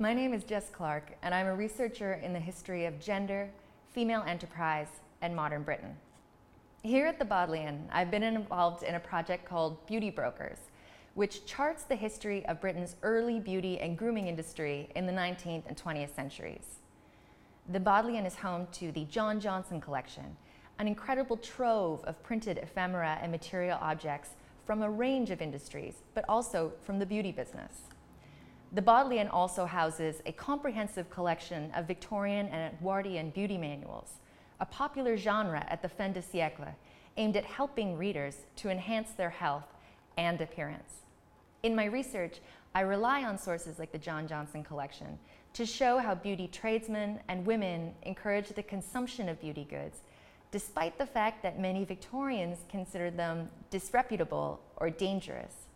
My name is Jess Clark, and I'm a researcher in the history of gender, female enterprise, and modern Britain. Here at the Bodleian, I've been involved in a project called Beauty Brokers, which charts the history of Britain's early beauty and grooming industry in the 19th and 20th centuries. The Bodleian is home to the John Johnson Collection, an incredible trove of printed ephemera and material objects from a range of industries, but also from the beauty business. The Bodleian also houses a comprehensive collection of Victorian and Edwardian beauty manuals, a popular genre at the fin de siècle, aimed at helping readers to enhance their health and appearance. In my research, I rely on sources like the John Johnson Collection to show how beauty tradesmen and women encouraged the consumption of beauty goods, despite the fact that many Victorians considered them disreputable or dangerous.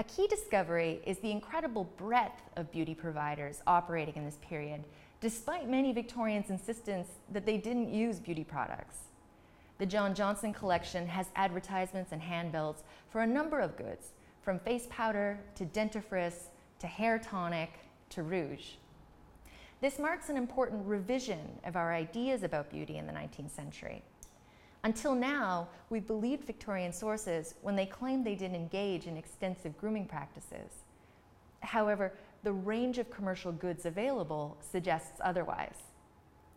A key discovery is the incredible breadth of beauty providers operating in this period, despite many Victorians' insistence that they didn't use beauty products. The John Johnson collection has advertisements and handbills for a number of goods, from face powder to dentifrice to hair tonic to rouge. This marks an important revision of our ideas about beauty in the 19th century. Until now, we believed Victorian sources when they claimed they didn't engage in extensive grooming practices. However, the range of commercial goods available suggests otherwise.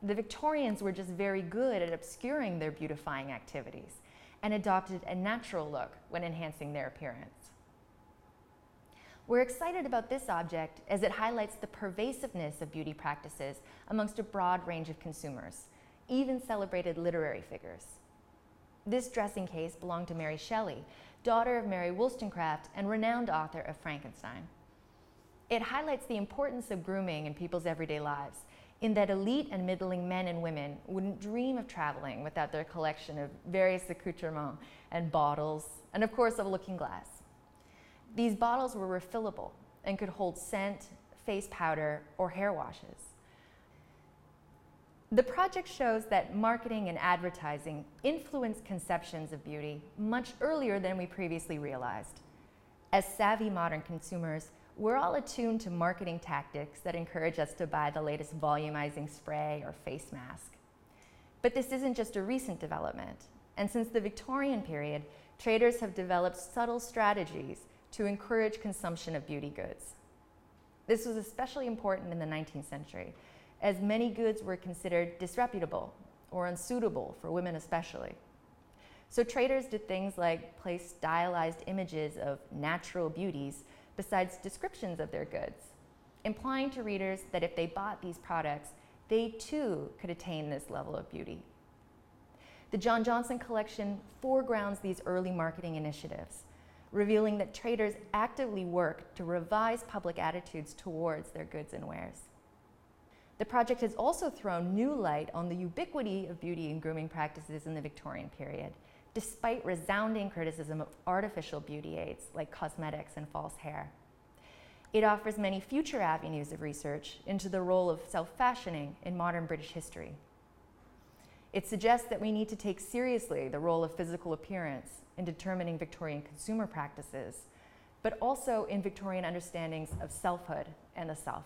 The Victorians were just very good at obscuring their beautifying activities and adopted a natural look when enhancing their appearance. We're excited about this object as it highlights the pervasiveness of beauty practices amongst a broad range of consumers, even celebrated literary figures. This dressing case belonged to Mary Shelley, daughter of Mary Wollstonecraft and renowned author of Frankenstein. It highlights the importance of grooming in people's everyday lives, in that elite and middling men and women wouldn't dream of traveling without their collection of various accoutrements and bottles, and of course, a looking glass. These bottles were refillable and could hold scent, face powder, or hair washes. The project shows that marketing and advertising influence conceptions of beauty much earlier than we previously realized. As savvy modern consumers, we're all attuned to marketing tactics that encourage us to buy the latest volumizing spray or face mask. But this isn't just a recent development. And since the Victorian period, traders have developed subtle strategies to encourage consumption of beauty goods. This was especially important in the 19th century, as many goods were considered disreputable or unsuitable for women especially. So traders did things like place stylized images of natural beauties besides descriptions of their goods, implying to readers that if they bought these products, they too could attain this level of beauty. The John Johnson collection foregrounds these early marketing initiatives revealing that traders actively work to revise public attitudes towards their goods and wares. The project has also thrown new light on the ubiquity of beauty and grooming practices in the Victorian period, despite resounding criticism of artificial beauty aids like cosmetics and false hair. It offers many future avenues of research into the role of self fashioning in modern British history. It suggests that we need to take seriously the role of physical appearance in determining Victorian consumer practices, but also in Victorian understandings of selfhood and the self.